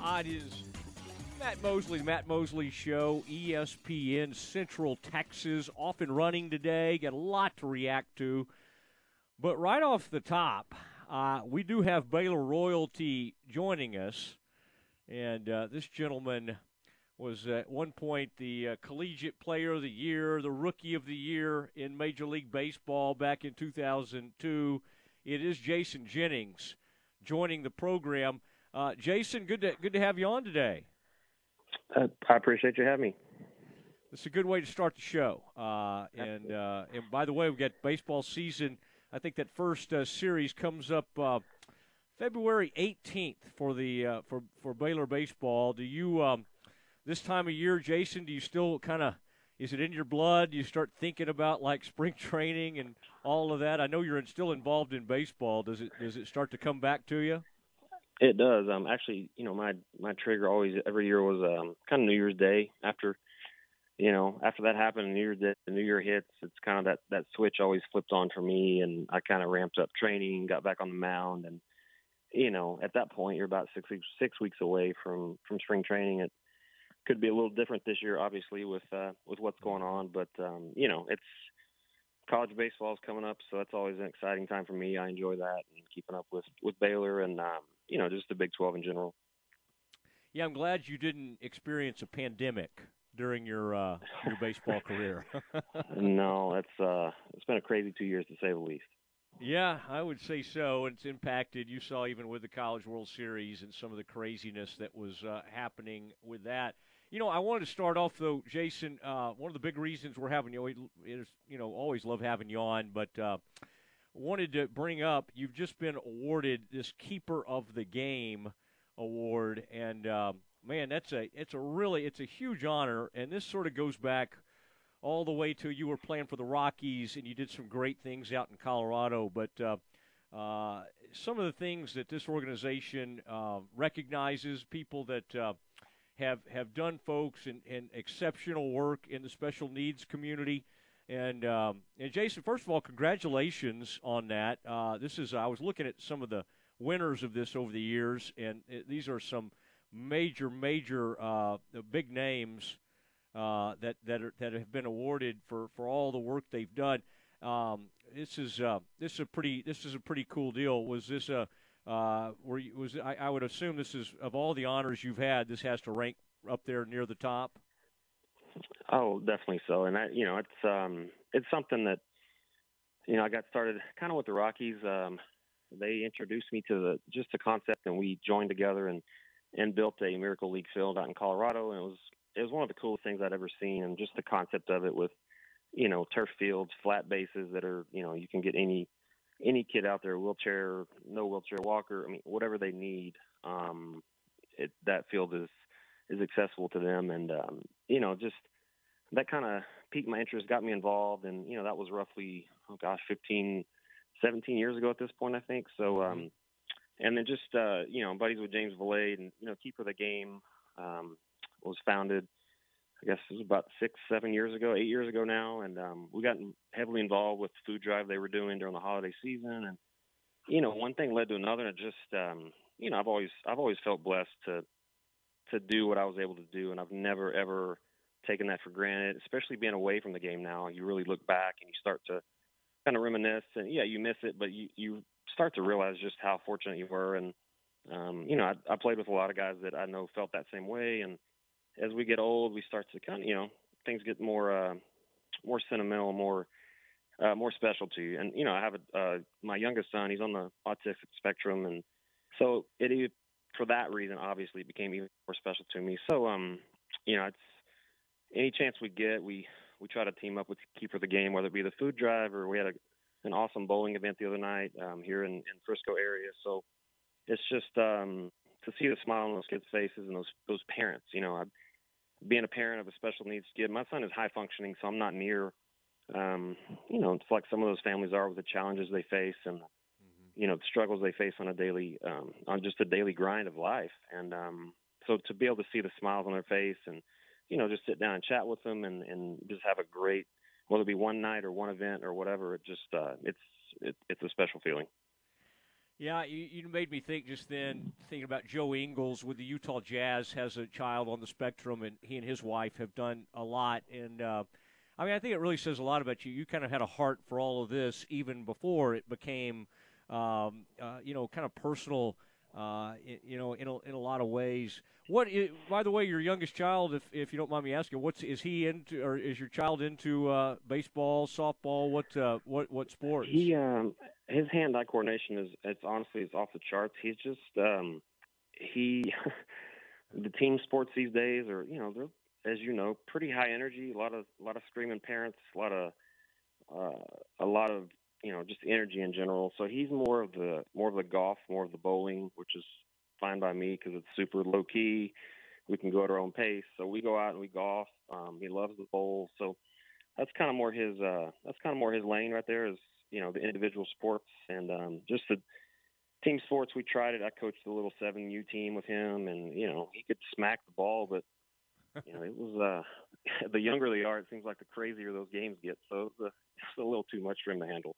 It is Matt Mosley, Matt Mosley Show, ESPN Central Texas, off and running today. Got a lot to react to. But right off the top, uh, we do have Baylor royalty joining us. And uh, this gentleman was at one point the uh, collegiate player of the year, the rookie of the year in Major League Baseball back in 2002. It is Jason Jennings joining the program. Uh, Jason, good to good to have you on today. Uh, I appreciate you having me. It's a good way to start the show. Uh, and uh, and by the way, we've got baseball season. I think that first uh, series comes up uh, February 18th for the uh, for for Baylor baseball. Do you um, this time of year, Jason? Do you still kind of is it in your blood? Do you start thinking about like spring training and all of that? I know you're still involved in baseball. Does it does it start to come back to you? It does. Um, actually, you know, my my trigger always every year was um kind of New Year's Day after, you know, after that happened, New Year's Day, the New Year hits. It's kind of that that switch always flipped on for me, and I kind of ramped up training, got back on the mound, and you know, at that point, you're about six weeks six weeks away from from spring training. It could be a little different this year, obviously, with uh, with what's going on, but um, you know, it's college baseball is coming up, so that's always an exciting time for me. I enjoy that and keeping up with with Baylor and um, you know, just the Big 12 in general. Yeah, I'm glad you didn't experience a pandemic during your uh, your baseball career. no, it's uh, it's been a crazy two years to say the least. Yeah, I would say so. It's impacted. You saw even with the College World Series and some of the craziness that was uh, happening with that. You know, I wanted to start off though, Jason. Uh, one of the big reasons we're having you is, you know, always love having you on, but uh, wanted to bring up you've just been awarded this Keeper of the Game award, and um, man, that's a it's a really it's a huge honor, and this sort of goes back all the way to you were playing for the Rockies and you did some great things out in Colorado, but. Uh, uh, some of the things that this organization uh, recognizes, people that uh, have have done, folks, and, and exceptional work in the special needs community. And um, and Jason, first of all, congratulations on that. Uh, this is I was looking at some of the winners of this over the years, and it, these are some major, major, uh, big names uh, that that are, that have been awarded for, for all the work they've done. Um, this is uh, this is a pretty this is a pretty cool deal. Was this a uh, were you, was I, I would assume this is of all the honors you've had, this has to rank up there near the top. Oh, definitely so. And I, you know, it's um, it's something that, you know, I got started kind of with the Rockies. Um, they introduced me to the just the concept, and we joined together and and built a Miracle League field out in Colorado. And it was it was one of the coolest things I'd ever seen, and just the concept of it with, you know, turf fields, flat bases that are, you know, you can get any any kid out there, wheelchair, no wheelchair walker, I mean, whatever they need. Um, it, that field is is accessible to them, and um, you know, just that kind of piqued my interest, got me involved, and you know, that was roughly oh gosh, 15, 17 years ago at this point, I think. So, mm-hmm. um, and then just uh, you know, buddies with James Valade, and you know, Keeper of the Game um, was founded. I guess it was about six, seven years ago, eight years ago now, and um, we got heavily involved with the food drive they were doing during the holiday season, and you know, one thing led to another, and it just, um, you know, I've always, I've always felt blessed to to do what I was able to do, and I've never ever taken that for granted. Especially being away from the game now, you really look back and you start to kind of reminisce, and yeah, you miss it, but you you start to realize just how fortunate you were, and um, you know, I, I played with a lot of guys that I know felt that same way, and as we get old, we start to kind of, you know, things get more uh, more sentimental, more uh, more special to you. And you know, I have a uh, my youngest son; he's on the autistic spectrum, and so it for that reason, obviously, it became even more special to me. So, um, you know, it's any chance we get, we we try to team up with Keeper of the Game, whether it be the food drive or we had a, an awesome bowling event the other night um, here in, in Frisco area. So it's just um, to see the smile on those kids' faces and those those parents. You know, I, being a parent of a special needs kid, my son is high functioning, so I'm not near. Um, you know, it's like some of those families are with the challenges they face and you know the struggles they face on a daily um, on just a daily grind of life and um, so to be able to see the smiles on their face and you know just sit down and chat with them and and just have a great whether it be one night or one event or whatever it just uh, it's it, it's a special feeling Yeah, you, you made me think just then, thinking about Joe Ingles with the Utah Jazz has a child on the spectrum, and he and his wife have done a lot. And uh, I mean, I think it really says a lot about you. You kind of had a heart for all of this even before it became, um, uh, you know, kind of personal. Uh, you know, in a, in a lot of ways. What, is, by the way, your youngest child, if if you don't mind me asking, what's is he into, or is your child into uh, baseball, softball? What uh, what what sports? He um, his hand-eye coordination is it's honestly it's off the charts. He's just um, he the team sports these days are you know they're as you know pretty high energy. A lot of a lot of screaming parents, a lot of uh, a lot of you know just energy in general. So he's more of the more of the golf, more of the bowling, which is fine by me because it's super low key. We can go at our own pace. So we go out and we golf. Um, he loves the bowl. So that's kind of more his uh, that's kind of more his lane right there. Is you know the individual sports and um, just the team sports. We tried it. I coached the little seven U team with him, and you know he could smack the ball, but you know it was uh, the younger they are, it seems like the crazier those games get. So it's a little too much for him to handle.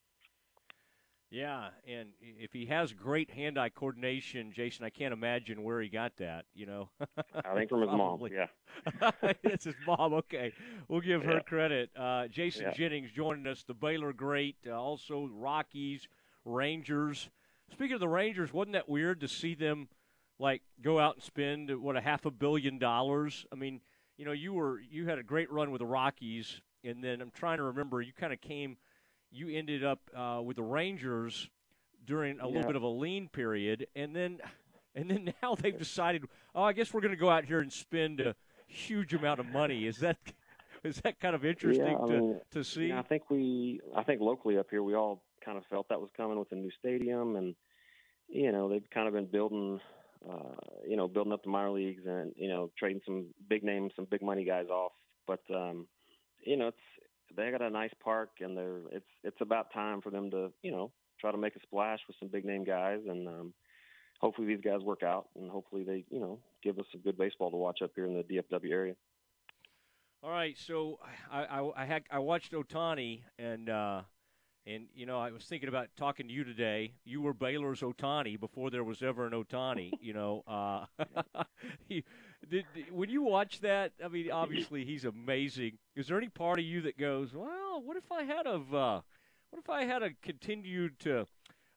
Yeah, and if he has great hand-eye coordination, Jason, I can't imagine where he got that. You know, I think from his mom. Yeah, it's his mom. Okay, we'll give yeah. her credit. Uh, Jason yeah. Jennings joining us, the Baylor great, uh, also Rockies, Rangers. Speaking of the Rangers, wasn't that weird to see them like go out and spend what a half a billion dollars? I mean, you know, you were you had a great run with the Rockies, and then I'm trying to remember, you kind of came you ended up uh, with the Rangers during a yeah. little bit of a lean period, and then and then now they've decided, oh, I guess we're going to go out here and spend a huge amount of money. Is that is that kind of interesting yeah, to mean, to see? Yeah, I think we, I think locally up here, we all kind of felt that was coming with the new stadium, and you know they've kind of been building. Uh, you know, building up the minor leagues and you know trading some big names, some big money guys off. But um, you know, it's they got a nice park, and they're it's it's about time for them to you know try to make a splash with some big name guys, and um, hopefully these guys work out, and hopefully they you know give us some good baseball to watch up here in the DFW area. All right, so I I, I had I watched Ohtani and. uh and you know, I was thinking about talking to you today. You were Baylor's Ohtani before there was ever an Ohtani, You know, uh, he, did, when you watch that, I mean, obviously he's amazing. Is there any part of you that goes, "Well, what if I had of, uh, what if I had a continued to?"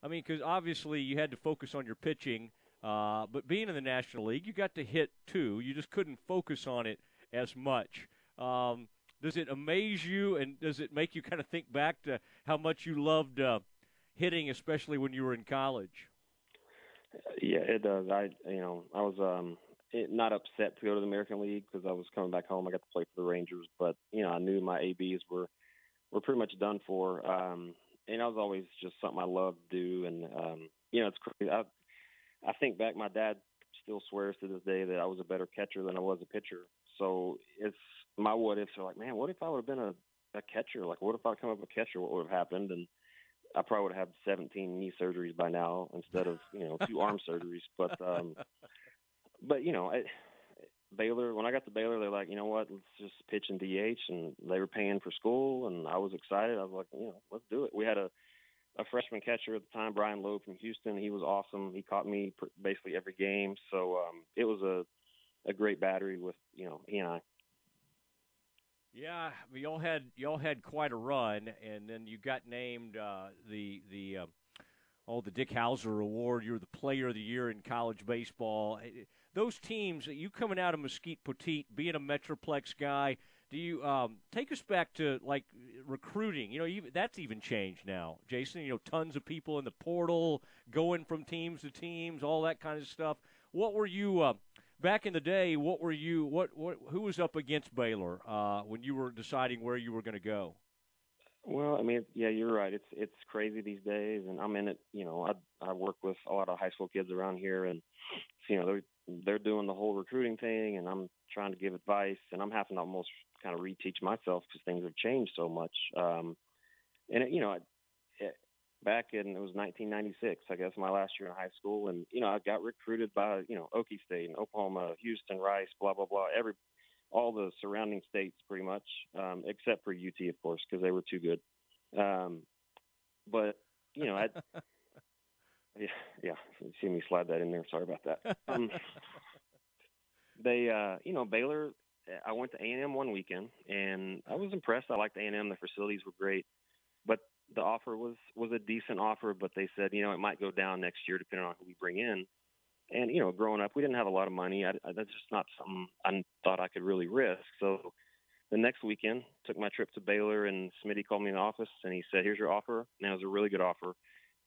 I mean, because obviously you had to focus on your pitching, uh, but being in the National League, you got to hit too. You just couldn't focus on it as much. Um, does it amaze you, and does it make you kind of think back to how much you loved uh, hitting, especially when you were in college? Yeah, it does. I, you know, I was um, it, not upset to go to the American League because I was coming back home. I got to play for the Rangers, but you know I knew my ABs were were pretty much done for. Um, and that was always just something I loved to do. And um, you know, it's crazy. I I think back, my dad still swears to this day that I was a better catcher than I was a pitcher. So it's my what ifs are like, man, what if I would have been a a catcher? Like, what if I come up a catcher? What would have happened? And I probably would have had 17 knee surgeries by now instead of you know two arm surgeries. But um, but you know, I, Baylor. When I got to Baylor, they're like, you know what? Let's just pitch in DH, and they were paying for school, and I was excited. I was like, you know, let's do it. We had a a freshman catcher at the time, Brian Lowe from Houston. He was awesome. He caught me basically every game, so um, it was a a great battery with you know he and I. Yeah, y'all had y'all had quite a run, and then you got named uh, the the uh, oh the Dick Howser Award. You're the Player of the Year in college baseball those teams, you coming out of Mesquite Poteet, being a Metroplex guy, do you um, take us back to like recruiting? You know, even, that's even changed now, Jason. You know, tons of people in the portal, going from teams to teams, all that kind of stuff. What were you uh, back in the day? What were you? What what? Who was up against Baylor uh, when you were deciding where you were going to go? Well, I mean, yeah, you're right. It's it's crazy these days, and I'm in it. You know, I I work with a lot of high school kids around here, and you know, they're they're doing the whole recruiting thing, and I'm trying to give advice, and I'm having to almost kind of reteach myself because things have changed so much. Um, and it, you know, it, back in it was 1996, I guess, my last year in high school, and you know, I got recruited by you know Okie State and Oklahoma, Houston, Rice, blah blah blah, every all the surrounding states pretty much, um, except for UT, of course, because they were too good. Um, but you know, I Yeah, yeah. You see me slide that in there. Sorry about that. Um, they, uh, you know, Baylor. I went to A and M one weekend, and I was impressed. I liked A and M. The facilities were great, but the offer was was a decent offer. But they said, you know, it might go down next year depending on who we bring in. And you know, growing up, we didn't have a lot of money. I, I, that's just not something I thought I could really risk. So the next weekend, took my trip to Baylor, and Smitty called me in the office, and he said, "Here's your offer." And it was a really good offer.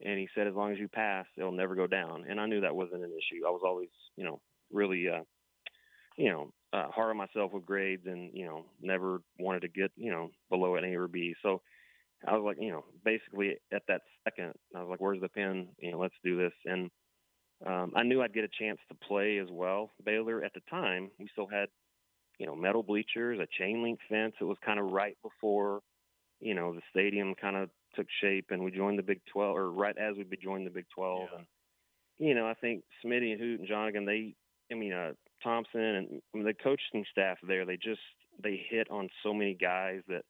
And he said, as long as you pass, it'll never go down. And I knew that wasn't an issue. I was always, you know, really uh, you know, uh, hard on myself with grades and, you know, never wanted to get, you know, below an A or B. So I was like, you know, basically at that second, I was like, where's the pen? You know, let's do this. And um, I knew I'd get a chance to play as well. Baylor at the time, we still had, you know, metal bleachers, a chain link fence. It was kind of right before, you know, the stadium kind of took shape and we joined the Big 12 or right as we be joined the Big 12. Yeah. And, you know, I think Smitty and Hoot and Johnigan, they, I mean, uh, Thompson and the coaching staff there, they just they hit on so many guys that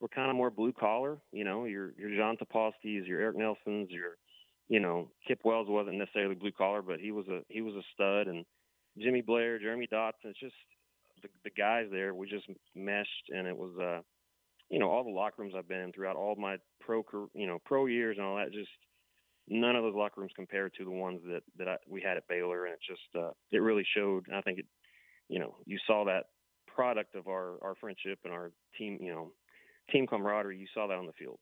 were kind of more blue collar. You know, your your John Topolskis, your Eric Nelsons, your you know Kip Wells wasn't necessarily blue collar, but he was a he was a stud, and Jimmy Blair, Jeremy Dotson. It's just the the guys there. We just meshed, and it was uh you know all the locker rooms I've been in throughout all my pro you know pro years and all that just none of those locker rooms compared to the ones that that I, we had at Baylor, and it just uh, it really showed. I think it, you know, you saw that product of our our friendship and our team, you know, team camaraderie. You saw that on the field.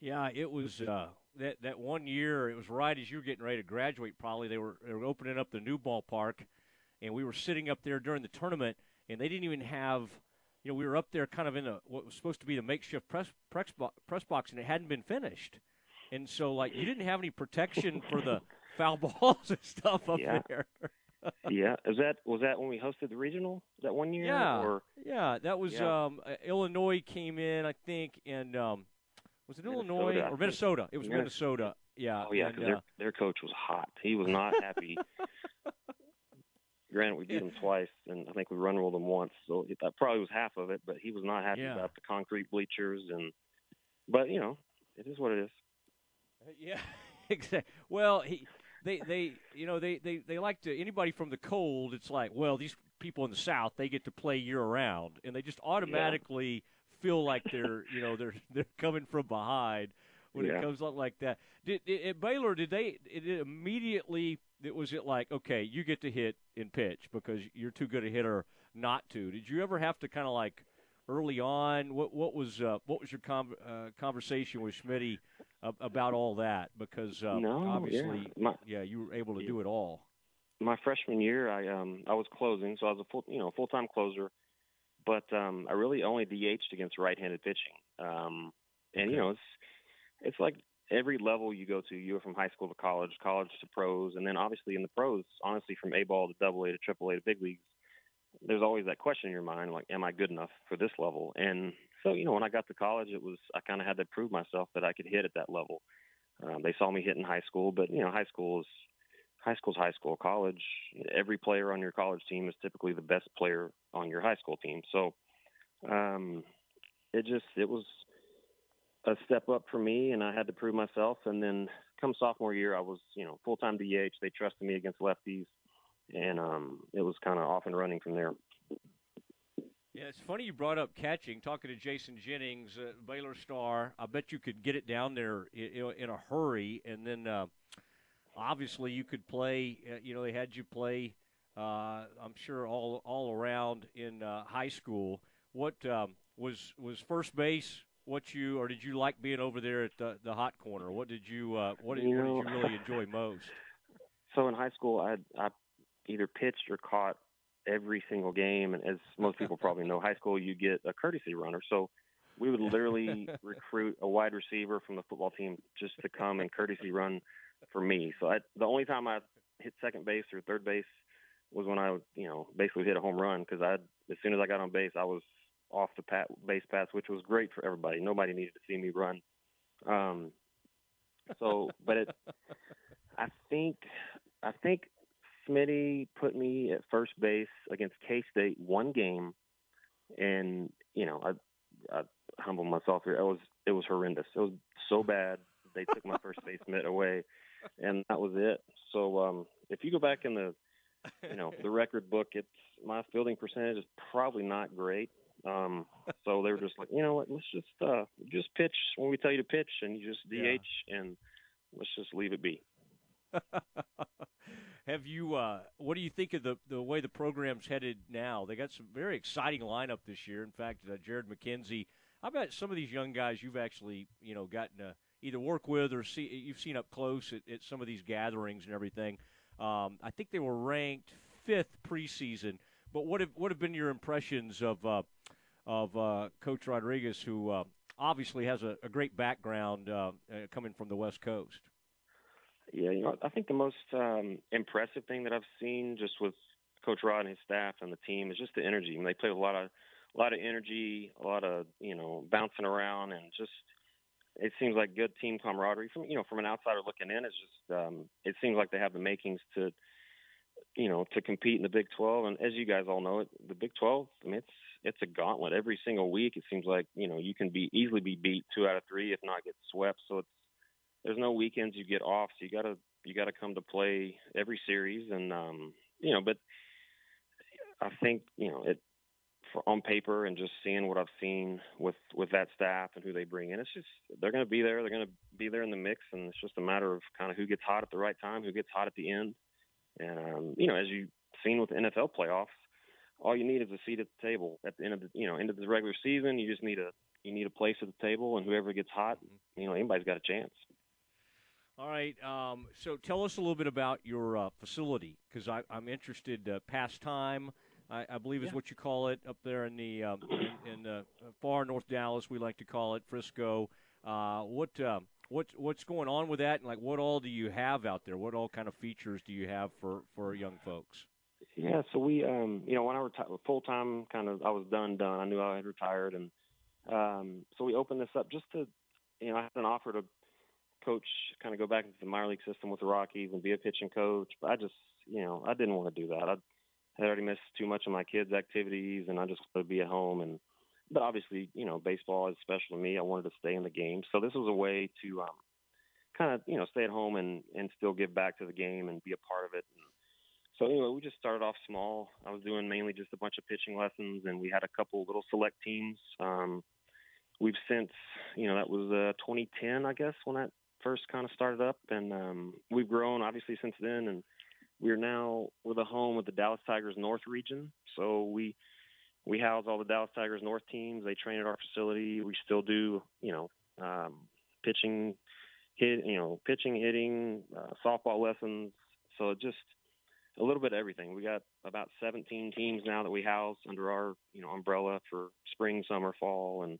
Yeah, it was uh, that that one year. It was right as you were getting ready to graduate. Probably they were they were opening up the new ballpark, and we were sitting up there during the tournament, and they didn't even have. You know, we were up there kind of in a what was supposed to be the makeshift press press, press box, and it hadn't been finished and so like you didn't have any protection for the foul balls and stuff up yeah. there. Yeah, is that was that when we hosted the regional that one year? Yeah, or? yeah, that was yeah. Um, uh, Illinois came in, I think, and um, was it Minnesota, Illinois or Minnesota? It was Minnesota. Yeah. Oh yeah, because uh, their their coach was hot. He was not happy. Granted, we beat him twice, and I think we run rolled him once, so that probably was half of it. But he was not happy yeah. about the concrete bleachers, and but you know, it is what it is. Yeah, exactly. Well, he, they, they, you know, they, they, they like to anybody from the cold. It's like, well, these people in the South, they get to play year round, and they just automatically yeah. feel like they're, you know, they're they're coming from behind when yeah. it comes up like that. Did, did at Baylor? Did they? It immediately? It was it like okay, you get to hit in pitch because you're too good a hitter not to. Did you ever have to kind of like early on? What what was uh, what was your com- uh, conversation with Smitty about all that? Because um, no, obviously, yeah. My, yeah, you were able to do it all. My freshman year, I um I was closing, so I was a full you know full time closer, but um I really only DH'd against right handed pitching. Um, and okay. you know it's it's like every level you go to, you go from high school to college, college to pros, and then obviously in the pros, honestly, from A ball to Double A to Triple A to big leagues, there's always that question in your mind, like, am I good enough for this level? And so, you know, when I got to college, it was I kind of had to prove myself that I could hit at that level. Um, they saw me hit in high school, but you know, high school is high school's high school. College, every player on your college team is typically the best player on your high school team. So, um, it just it was a step up for me, and I had to prove myself. And then, come sophomore year, I was you know full time DH. They trusted me against lefties and um, it was kind of off and running from there. Yeah, it's funny you brought up catching. Talking to Jason Jennings, uh, Baylor star, I bet you could get it down there in, in a hurry, and then uh, obviously you could play. Uh, you know, they had you play. Uh, I'm sure all all around in uh, high school. What um, was was first base? What you or did you like being over there at the, the hot corner? What did you uh, what did, you what did you really enjoy most? So in high school, I I either pitched or caught every single game. And as most people probably know, high school you get a courtesy runner. So we would literally recruit a wide receiver from the football team just to come and courtesy run for me. So I, the only time I hit second base or third base was when I, you know, basically hit a home run because I, as soon as I got on base, I was off the pat, base pass, which was great for everybody. Nobody needed to see me run. Um, so, but it, I think, I think Smitty put me at first base against K State one game, and you know I, I humble myself here. It was it was horrendous. It was so bad they took my first base mitt away, and that was it. So um, if you go back in the you know the record book, it's my fielding percentage is probably not great. Um, so they were just like, you know what, let's just uh, just pitch when we tell you to pitch, and you just DH, yeah. and let's just leave it be. Have you? Uh, what do you think of the the way the program's headed now? They got some very exciting lineup this year. In fact, uh, Jared McKenzie. I bet some of these young guys you've actually you know gotten to either work with or see you've seen up close at, at some of these gatherings and everything. Um, I think they were ranked fifth preseason. But what have what have been your impressions of uh, of uh, Coach Rodriguez, who uh, obviously has a, a great background uh, uh, coming from the West Coast? Yeah, you know, I think the most um, impressive thing that I've seen just with Coach Rod and his staff and the team is just the energy. I mean, they play with a lot of a lot of energy, a lot of you know bouncing around, and just it seems like good team camaraderie. From you know, from an outsider looking in, it's just um, it seems like they have the makings to you know to compete in the Big 12. And as you guys all know, the Big 12. I mean, it's it's a gauntlet every single week. It seems like you know you can be easily be beat two out of three, if not get swept. So it's there's no weekends you get off. So you gotta you gotta come to play every series, and um, you know, but I think you know it for, on paper and just seeing what I've seen with with that staff and who they bring in. It's just they're going to be there. They're going to be there in the mix, and it's just a matter of kind of who gets hot at the right time, who gets hot at the end. And um, you know, as you've seen with the NFL playoffs, all you need is a seat at the table at the end of the you know end of the regular season. You just need a you need a place at the table, and whoever gets hot, mm-hmm. you know, anybody's got a chance. All right. Um, so tell us a little bit about your uh, facility because I'm interested. Uh, pastime, I, I believe is yeah. what you call it up there in the um, in, in uh, far North Dallas. We like to call it Frisco. Uh, what um, what what's going on with that, and like what all do you have out there? What all kind of features do you have for for young folks? Yeah, so we, um, you know, when I retired full time, kind of, I was done, done. I knew I had retired, and um, so we opened this up just to, you know, I had an offer to coach, kind of go back into the minor league system with the Rockies and be a pitching coach. But I just, you know, I didn't want to do that. I had already missed too much of my kids' activities, and I just wanted to be at home. And but obviously, you know, baseball is special to me. I wanted to stay in the game, so this was a way to um, kind of, you know, stay at home and and still give back to the game and be a part of it. And so anyway, we just started off small. I was doing mainly just a bunch of pitching lessons, and we had a couple little select teams. Um, we've since, you know, that was uh, 2010, I guess, when that first kind of started up, and um, we've grown obviously since then. And we're now we're the home of the Dallas Tigers North region, so we we house all the Dallas Tigers North teams. They train at our facility. We still do, you know, um, pitching, hit, you know, pitching, hitting, uh, softball lessons. So just a little bit of everything. We got about 17 teams now that we house under our, you know, umbrella for spring, summer, fall, and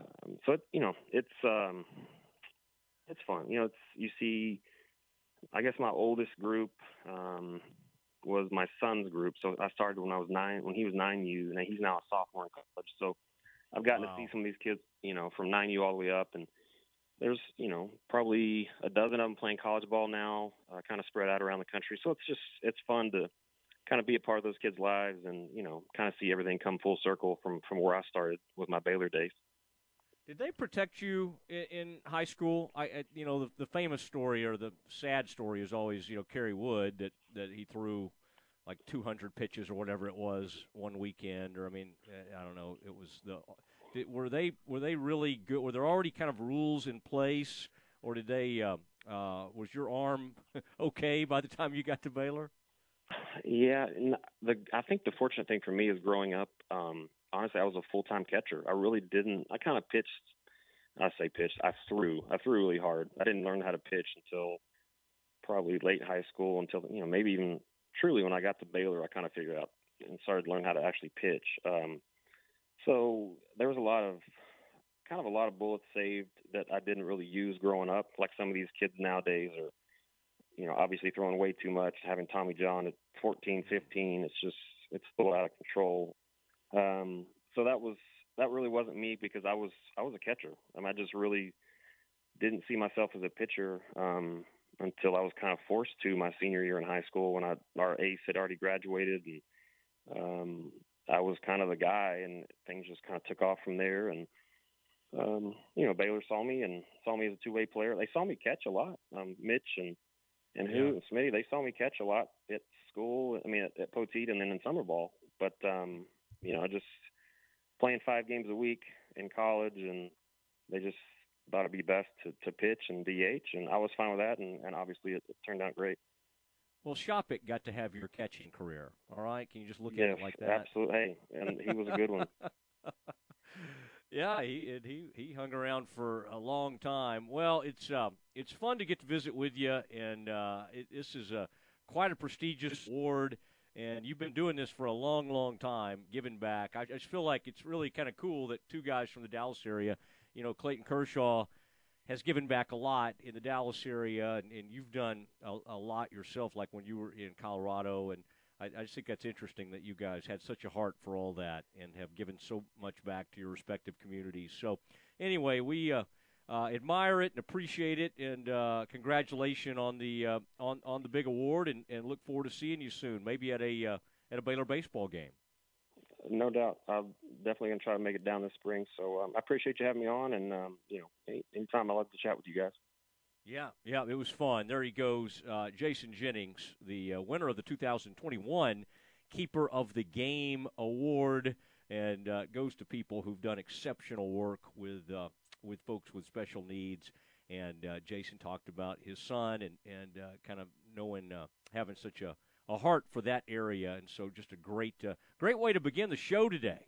um, so it, you know, it's um, it's fun. You know, it's you see. I guess my oldest group um, was my son's group. So I started when I was nine, when he was nine U, and he's now a sophomore in college. So I've gotten wow. to see some of these kids, you know, from nine U all the way up, and there's, you know, probably a dozen of them playing college ball now, uh, kind of spread out around the country. So it's just it's fun to kind of be a part of those kids' lives, and you know, kind of see everything come full circle from from where I started with my Baylor days. Did they protect you in, in high school? I, I, you know, the, the famous story or the sad story is always, you know, Kerry Wood that that he threw like 200 pitches or whatever it was one weekend, or I mean, I don't know. It was the did, were they were they really good? Were there already kind of rules in place, or did they? Uh, uh, was your arm okay by the time you got to Baylor? Yeah, the I think the fortunate thing for me is growing up. Um, honestly, I was a full time catcher. I really didn't. I kind of pitched. I say pitched. I threw. I threw really hard. I didn't learn how to pitch until probably late high school. Until you know, maybe even truly when I got to Baylor, I kind of figured out and started learning how to actually pitch. Um, so there was a lot of kind of a lot of bullets saved that I didn't really use growing up, like some of these kids nowadays are, you know, obviously throwing way too much, having Tommy John at 14, 15. It's just it's a little out of control. Um, so that was that really wasn't me because I was I was a catcher. I I just really didn't see myself as a pitcher um, until I was kind of forced to my senior year in high school when I our ace had already graduated and um, I was kind of the guy, and things just kind of took off from there. And um, you know, Baylor saw me and saw me as a two-way player. They saw me catch a lot. Um, Mitch and and who Yeah. and Smitty, they saw me catch a lot at school. I mean, at, at Poteet and then in summer ball. But um, you know, just playing five games a week in college, and they just thought it'd be best to, to pitch and DH, and I was fine with that, and, and obviously it, it turned out great. Well, Shopik got to have your catching career. All right, can you just look yes, at it like that? absolutely. Hey, and he was a good one. yeah, he and he he hung around for a long time. Well, it's uh, it's fun to get to visit with you, and uh, it, this is a quite a prestigious award. And you've been doing this for a long, long time, giving back. I, just feel like it's really kind of cool that two guys from the Dallas area, you know, Clayton Kershaw has given back a lot in the Dallas area, and, and you've done a, a lot yourself, like when you were in Colorado. And I, I just think that's interesting that you guys had such a heart for all that and have given so much back to your respective communities. So, anyway, we uh, uh, admire it and appreciate it, and uh, congratulations on the uh, on on the big award, and, and look forward to seeing you soon, maybe at a uh, at a Baylor baseball game. No doubt. I'm definitely going to try to make it down this spring. So um, I appreciate you having me on, and um, you know, any, anytime I love to chat with you guys. Yeah, yeah, it was fun. There he goes, uh, Jason Jennings, the uh, winner of the 2021 Keeper of the Game award, and uh, goes to people who've done exceptional work with uh, with folks with special needs. And uh, Jason talked about his son and and uh, kind of knowing uh, having such a, a heart for that area, and so just a great uh, great way to begin the show today.